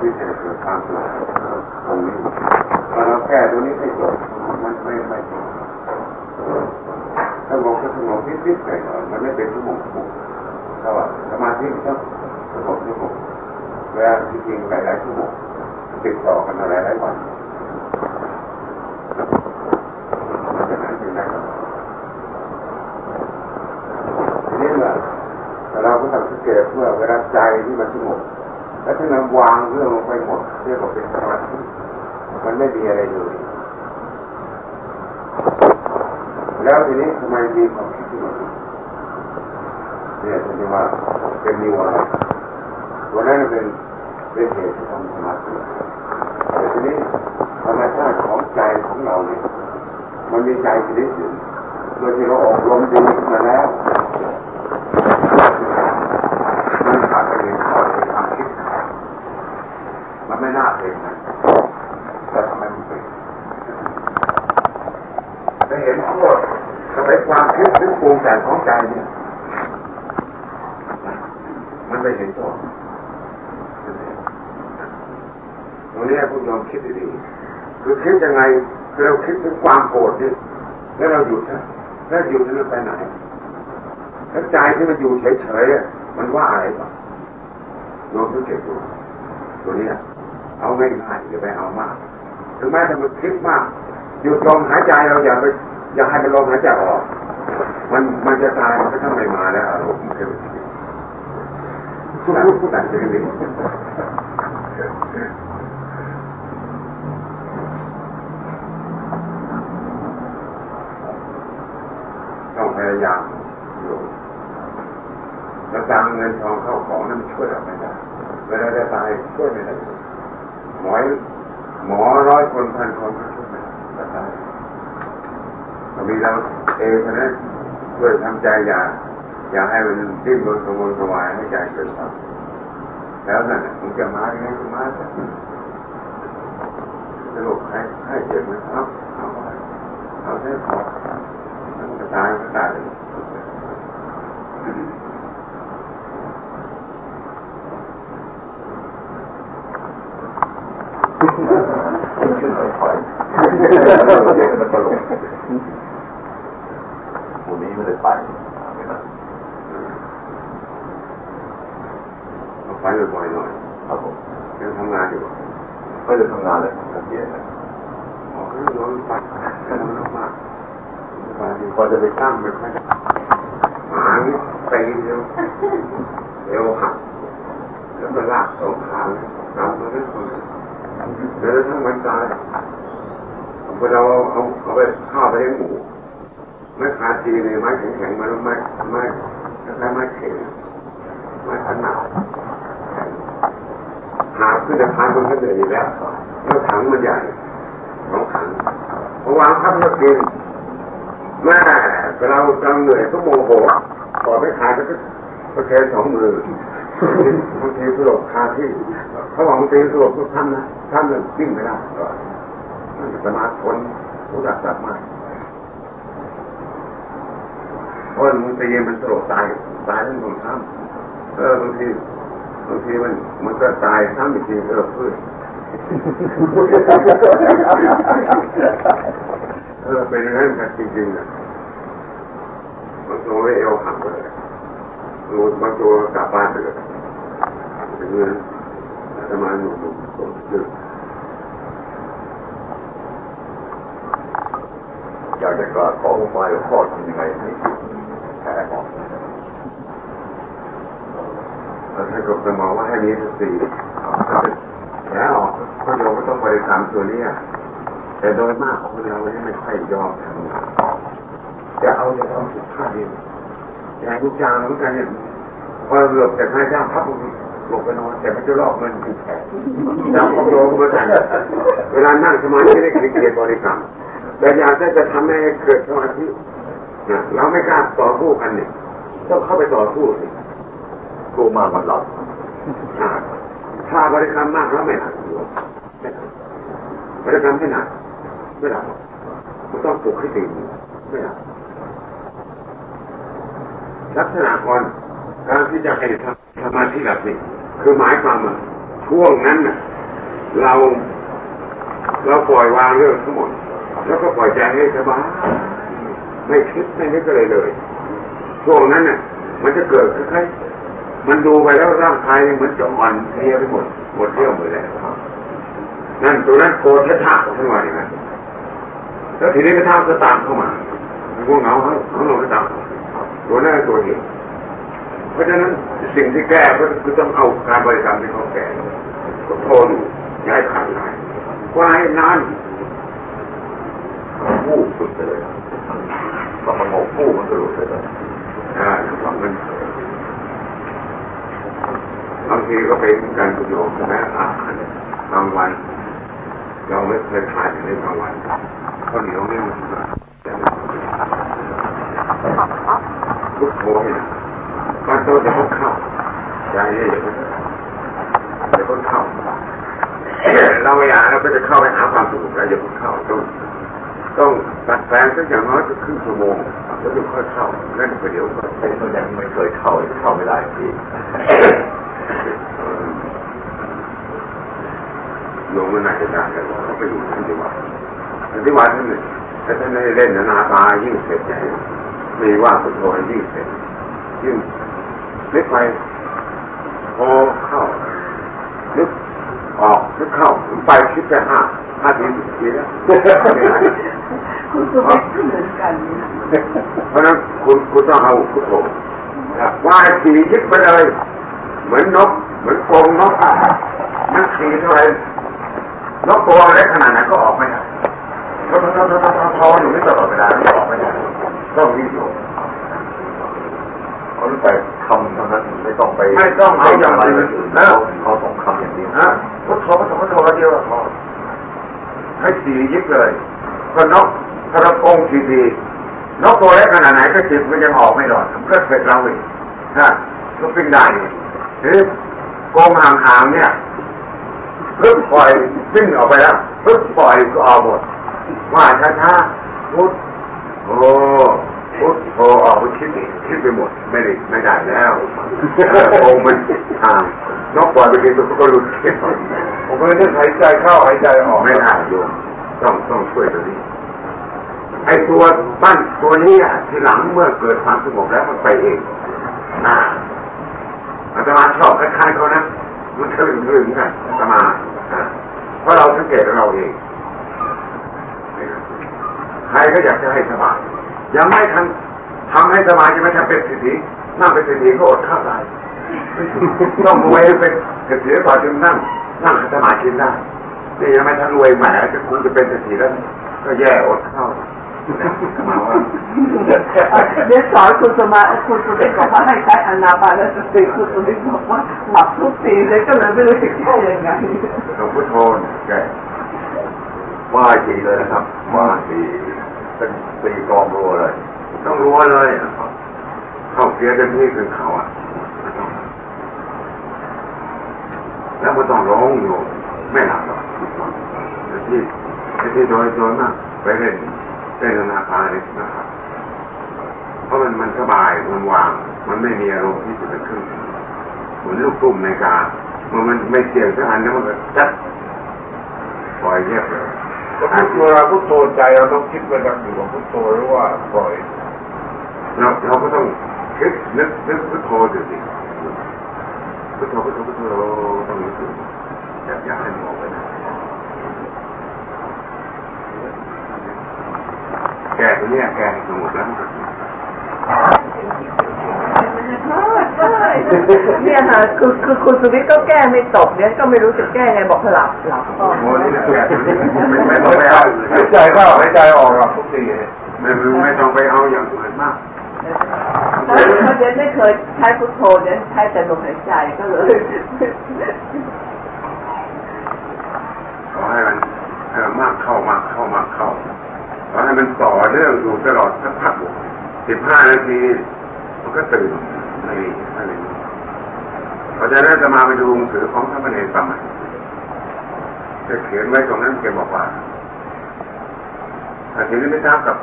ที่จะเกิดความสุขตรงนี้พอเราแก้ตรงนี้ให้จบมันไม่ไม่จบสงบก็สงบนิดๆหน่อยๆมันไม่เป็นสงบสงบเพราว่าสมาธิต้องสงบสงบเวลาจริงๆหลายๆชั่วโมงติดต่อกันหลายๆวันจากนั้นถึงได้ทีนี้เมื่อเราก็ต้องสังเกตเมื่อเวลาใจที่มันสงบแล้วถ้าเราวางเรื่องลงไปหมดเรียกว่าเป็นสมาธิมันไม่มีอะไรเลยแล้ว ทีนี้ทำไมมีความคิดขึ้นมาเนี่ยฉันจะว่าเป็นนิวรณ์วันนั้นเป็นเป็นเหตุที่ทำสมาธิแต่ทีนี้ธรรมชาติของใจของเราเนี่ยมันมีใจชนิดหนึ่งโดยที่เราอบรมดีมาแล้วมันขาดไปเห็นข้อในความคิดมันไม่น่าเป็นนะแต่ทำไมมันเป็นจะเห็นโทษทำไมความคิดหรือปรุงแต่งของใจเนี่ย มันไม่เห็นโทษตรงนี้คุณยอมคิดดีๆคือคิดยังไงคือเราคิดถึงความโกรธนี่แล้วเราหยุดนะแล้วหยุดแล้วไปไหนแล้วใจที่มันอยู่เฉยๆมันว่าอะไรบ้างโยมสังเกตดูตัวนี้เอาง่ายๆอย่าไปเอามาก ถึงแม้จะมันคิดมากหยุดลมหายใจเราอย่าไปอย่าให้มันลมหายใจออก มันมันจะตายมันก็ต้องไม่มาแล้วอารมณ์ มัดพูดพูดแต่งกันนี้ต้องพยายามอยู่แล้วตังเงินทองเข้าของนั้นช่วยเราไม่ได้เวลาจะตายช่วยไม่ได้หมอหมอร้อยคนพันคนก็ช่วยไม่ได้ตายมีเราเองนะช่วยทำใจอย่า อย่าให้มันดิ้นรนกระวนกระวายให้ใจเกิดความแล้วนั่นมันจะมาไงก็มาจะโรคให้ให้เจ็บนะครับเอาเอาได้พอมันจะตายก็ตายเลยขึ้นถอยมันตลกวันนี้ไม่ได้ไปไม่ได้ เอา ไปบ่อยๆหน่อย ครับผมยังทำงานอยู่ไม่ได้ทำงานเลยทำเย็นนะอ๋อคือร้อนไปร้อนมากพอจะไปตั้งไม่ค่อยได้หมาตีเร็วเร็วหักแล้วก็ลากสองขาเลยตามมาเรื่อยๆแล้วทั้งมันตายเวลาเราเอาเอาไปข้าวไปให้หมูไม่ขาดทีเลยไม้แข็งๆมันไม่ไม่คล้ายๆไม้เข็งไม้ขันหนาว หาขึ้นจะพานมันก็เหนื่อยอยู่แล้วแล้วถังมันใหญ่สองถังพอวางพับแล้วกินแม่เรากำเหนื่อยก็โมโหขอไม่ขายก็ก็แค่สองมือบางทีสลบคาที่เขาบอกบางทีสลบทุกท่านนะท่านมันวิ่งไม่ได้มันสมาธิทนรู้จักจับมากเพราะบางทีมันสลบตายตายทั้งสองท่านเออบางที บางทีมันมันก็ตายซ้ำอีกทีเออพื้นเออเป็นอย่างนั้นกันจริงๆนะบางตัวไม่เอวหักเลยบางตัวกลับบ้านไปเลยถึงเงินจะมาหนุ่มๆส่งเยอะอยากจะกราบขอองค์มาหลวงพ่อทำยังไงให้แพ้ออก แล้ก็จะมองว่าให้มีสติแล้วก็โยมก็ต้องบริกรรมตัวนี้แต่โดยมากของเราเนี่ยไม่ค่อยยอมทำจะเอาจะเอาสุดท้าเดียวอย่างลูกจางเหมือนกันเนี่ยพอหลบจากนายจ้างพับหลบไปนอนแต่ไม่จะลอกเงินถูกแขกจำของโยมมือนกันเวลานั่งสมาธิได้เกียรบริกรรมแต่อยากจะทำให้เกิดสมาธิเราไม่กล้าต่อสู้กันเนี่ยต้องเข้าไปต่อสู้สิ ตัวมามันหลับถ้าบริกรรมมากแล้วไม่หนักไม่หนักบริกรรมไม่หนักไม่หนักมันต้องปลุกให้ตื่นไม่หนักลักษณะก่อนการที่จะให้ทำสมาธิแบบนี้คือหมายความว่าช่วงนั้นน่ะเราเราปล่อยวางเรื่องทั้งหมด แล้วก็ปล่อยใจให้สบายไม่คิดไม่นึกอะไรเลยช่วงนั้นเนี่ยมันจะเกิดคล้ายๆ มันดูไปแล้วร่างกายเหมือนจะอ่อนเพลียไปหมดหมดเรี่ยวหมดแรงนั่นตัวนั้นโกรธท่าขึ้นมาอย่างนั้นแล้วทีนี้ก็ท่าก็ตามเข้ามาง่วงเหงาเขาเขาลงก็ตามตัวนั้นตัวเหตุเพราะฉะนั้นสิ่งที่แก้ก็คือต้องเอาการบริกรรมที่เขาแก้ก็โทนย้ายขาดได้ว่าให้นานผู้สุดเลยสมองผู้มันก็รู้เลยอ่ามันบาง ทีก็เป็นการกุศลใช่ไหมอาหารบางวัน เราไม่เคยทานในบางวันข้าวเหนียวนี่มันลุกโ่เนี่ยการโตจะพ้นเข้าใจเนี่ยอย่าเพิ่งอย่าเพิ่งเข้าเราไม่อยากเราก็จะเข้าไปหาความสุขแล้วอย่าเพิ่งเข้าต้องต้องตัดแปลงสักอย่างน้อยก็ครึ่งชั่วโมงแล้วถึงค่อยเข้านั่นเดี๋ยวก็เป็นตัวอย่างไม่เคยเข้าเข้าไม่ได้พี่ โยมมันน่าจะได้แต่เขาไปอยู่ที่วัดที่วัดท่านเนี่ยถ้าท่านไม่เล่นนาตายิ่งเสร็จใหญ่ไม่ว่าพุทโธยิ่งเสร็จยิ่งนึกไปโอเข้านึกออกนึกเข้าไปคิดแค่ห้าห้าทีสิบทีแล้วคุณสุวิทย์เหมือนกันเพราะนั้นคุณคุณต้องเอาพุทโธว่าสียึดไปเลย เหมือนนก เหมือนกงนกนักสีเท่าไร นกตัวเล็กขนาดไหนก็ออกไม่ได้ทอทอทอทอทออยู่ไม่ตลอดเวลาไม่ออกไม่ได้ต้องวิ่งอยู่เขาแต่คำเท่านั้นไม่ต้องไปไม่ต้องเอาอย่างอื่นนะเขาต้องคำอย่างเดียวนะพุทโธพุทโธพุทโธเดียวพอให้สียิบเลยก็นกกระโปงทีทีนกตัวเล็กขนาดไหนก็จิบมันยังออกไม่หลอดมันก็เสร็จเราอีกฮะก็ปิ้งได้หรือกองห่างๆเนี่ยเพิ่งปล่อยวิ่งออกไปแล้วเพิ่งปล่อยก็ออกหมดว่าช้าๆพุทโอ้พุทโธออกไปคิดคิดไปหมด ไม่ได้ไม่ได้แล้วคงมันทางนอกปล่อยไปกินตัวก็หลุดคิดผมก็เลยหายใจเข้าหายใจออกไม่ได้โยมต้องต้องช่วยตัวนี้ไอ้ตัวปั้นตัวนี้ทีหลังเมื่อเกิดความสงบแล้วมันไปเองนะอาตมาชอบคล้ายๆเขานะมันทะลึ่งลึงกันอาตมา เพราะเราสังเกตเราเองใครก็อยากจะให้สบายยังไม่ทันทำให้สบายจะไม่ทำเป็นสิทธินั่งเป็นสิทธิก็อดข้าวได้ต้องรวยเป็นสิทธิก่อนจึงนั่งนั่งสมาธิได้นี่ยังไม่ทันรวยแหมจะคุณจะเป็นสิทธิแล้วก็แย่อดข้าวมาว่า เดี๋ยวสอนคุณสมาคุณสุริบอกว่าให้ใช้อนาปานสติคุณสุริบอกว่าหลับทุกทีเลยก็เลยไม่รู้จะแก้ยังไงหลวงพ่อโทนแกว่าทีเลยนะครับว่าทีเป็นตีกองรัวเลย ต้องรัวเลยเข้าเกียร์เต็มที่คือเขาอะแล้วมันต้องร้องอยู่ไม่หลับหรอกที่ที่โดยโดยมากไปเล่น เล่นนาคาเนี่ยนะครับ เพราะมันมันสบายมันวาง มันไม่มีอารมณ์ที่จะเป็นขึ้นเหมือนลูกตุ้มในกาเมื่อมันไม่เสี่ยงสักอันแล้วมันก็จัดปล่อยเงียบเลยพุทโธเราพุทโธใจเราต้องคิดไปทางอยู่กับพุทโธหรือว่าปล่อยเราเราก็ต้องคิดนึกนึกพุทโธอยู่สิพุทโธพุทโธพุทโธต้องนึกถึงอยากอยากให้มองไปนะ กตัวเนี้ยแกสงบแล้วเนี่ยค่ะคือคือคุณสุวิทย์ก็แก้ไม่ตกเนี่ยก็ไม่รู้จะแก้ไงบอกหลับหลับก็โอ้นี่แก้ไม่ต้องไปเอาหายใจเข้าหายใจออกหลับทุกทีไม่ไม่ต้องไปเอาอย่างอื่นมากเพราะเดนไม่เคยใช้พุทโธเดนใช้แต่ลมหายใจก็เลยขอให้มันมากเข้ามากเข้ามากเข้า ขอให้มันต่อเรื่องอยู่ตลอดสักพักสิบห้านาที มันก็ตื่นไม่อะไรเพอจะได้จะมาไปดูหนังสือของท่านพระเนรประมาจะเขียนไว้ตรงนั้นแกบอกว่าทีนี้ไม่ท้ากับ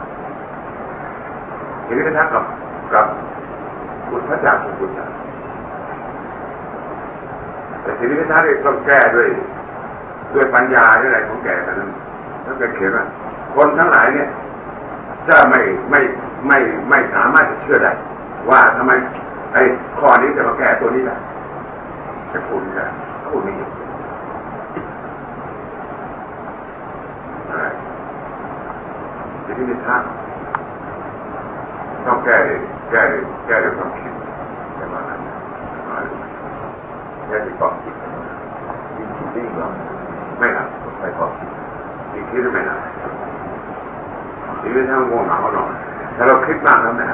ทีนี้ไม่ท้ากับกับบุตรพระจากของบุตรแต่ทีนี้ไม่ท้าเองต้องแก้ด้วย ด้วยปัญญาอะไรของแกนนั้นแล้วแกเขียนว่า คนทั้งหลายเนี่ยจะไม่ไม่ไม่ไม่สามารถจะเชื่อได้ ว่าทำไมไอ้ข้อนี้จะมาแก้ตัวนี้ได้จะพูดไม่ได้พูดไม่หยุดอะไรทีนี้ท่าต้องแก้แก้แก้ด้วยความคิดใช่ไหมแก้ด้วยความคิดยิ่งคิดยิ่งเหรอไม่นะไม่พอคิดอีกคิดไม่นะ ชีวิตถ้าง่วงเหงาหน่อยถ้าเราคิดมากแล้วนะ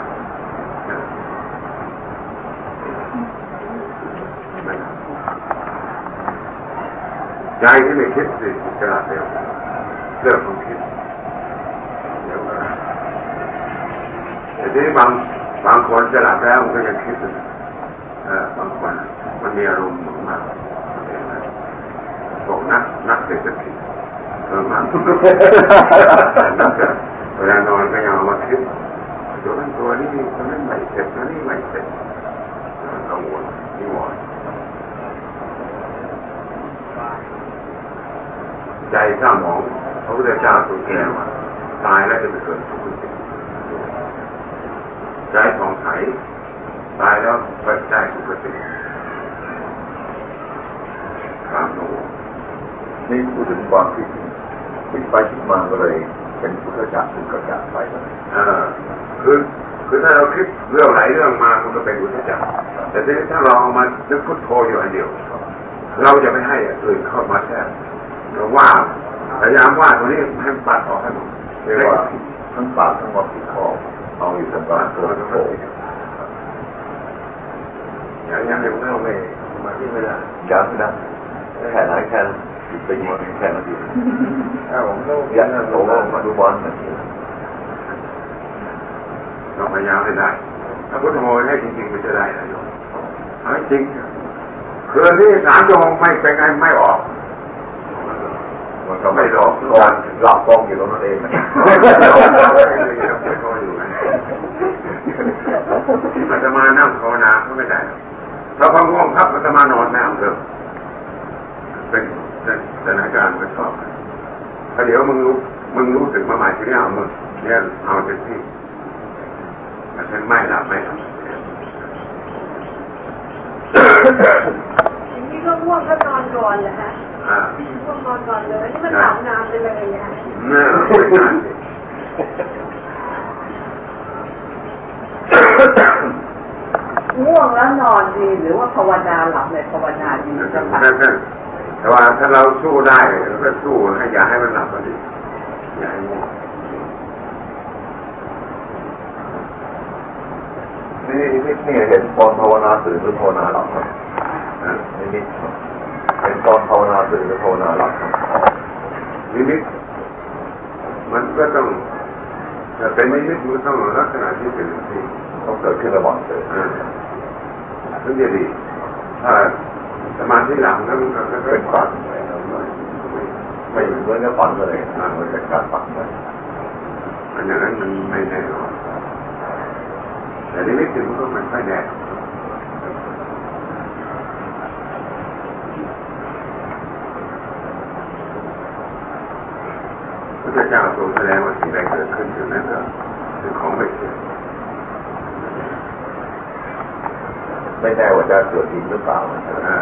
ไม่นะใจที่ไม่คิดสิจะเร็วเรื่องของคิดเดี๋ยวก็แต่ทีนี้บางบางคนจะหลับแล้วมันก็ยังคิดเออบางคนมันมีอารมณ์มากพวกนักนักเศรษฐกิจเออมากนักเวลานอนก็ยังเอามาคิดตัวนั้นตัวนี้ตัวนั้นไม่เสร็จตัวนี้ไม่เสร็จกังวลนี่หวอน ใจเศร้าหมองพระพุทธเจ้าทรงแก้ว่าตายแล้วจะไปเกิดทุกข์ใจผ่องใสตายแล้วไปได้ทุกข์ความโน้นี่พูดถึงความคิดคิดไปคิดมาก็เลย เป็นพุทธจักรเป็นกระจักไปเลยเออคือคือถ้าเราคิดเรื่องไหนเรื่องมามันก็เป็นอุทจักรแต่ทีนี้ถ้าเราเอามานึกพุทโธอยู่อันเดียว เราจะไม่ให้อื่นเข้ามาแทรก เราว่าพยายามว่าตัวนี้ให้ปัดออกให้หมดเรียกว่าทั้งปากทั้งหมดติดคอเอาอยู่ตรงกลางตัวทั้งโผล่อย่างอย่างเดียวเราไม่มาที่ไม่ได้ย้ำนะแค่ไหนแค่ติดไปหมดแค่นั้นเองถ้าผมต้องยากโตมาดูบอลแบบนี้เราพยายามให้ได้ถ้าพุทโธให้จริงๆมันจะได้นะโยมจริงคืนที่สามชั่วโมงไม่เป็นไงไม่ออก มันก็ไม่รอรอหลับกองอยู่ตรงนั้นเองนะอาตมานั่งภาวนาก็ไม่ได้เราพอง่วงพับอาตมานอนแนวเถอะเป็นสถานการณ์มันชอบถ้าเดี๋ยวมึงรู้มึงรู้สึกมาใหม่ทีนี้เอามึงเนี่ยเอาเต็มที่แต่ฉันไม่หลับไม่หลับอย่างนี้ก็ง่วงก็นอนก่อนเหรอฮะอ่าง่วงนอนก่อนเลย นี่มันหลับนาเลยนะเนี่ยไม่นาง่วงแล้วนอนดีหรือว่าภาวนาหลับในภาวนาดีเจ้าค่ะแต่ว่าถ้าเราสู้ได้เราก็สู้ให้อย่าให้มันหลับก็ดีอย่าให้ง่วงนี่นี่นี่เห็นตอนภาวนาตื่นหรือภาวนาหลับครับนี่เห็นตอนภาวนาตื่นหรือภาวนาหลับครับ นิมิต มันก็ต้องแต่เป็นนิมิตมันต้องลักษณะที่เป็นที่ต้องเกิดขึ้นระหว่างตื่นอ่าถึงจะดีถ้าสมาธิหลังนั้นมันก็เป็เป็นนฝัฝันนไม่เหมือนกับฝันเลยอ่ามันเป็นการฝันเลยอันอย่างนั้นมันไม่แน่นอนแต่นิมิตถึงมันก็ไม่ค่อยแน่ พระเจ้าทรงแสดงว่าสิ่งใดเกิดขึ้นสิ่งนั้นก็เป็นของไม่เที่ยงไม่แน่ว่าจะเกิดจริงหรือเปล่าอ่า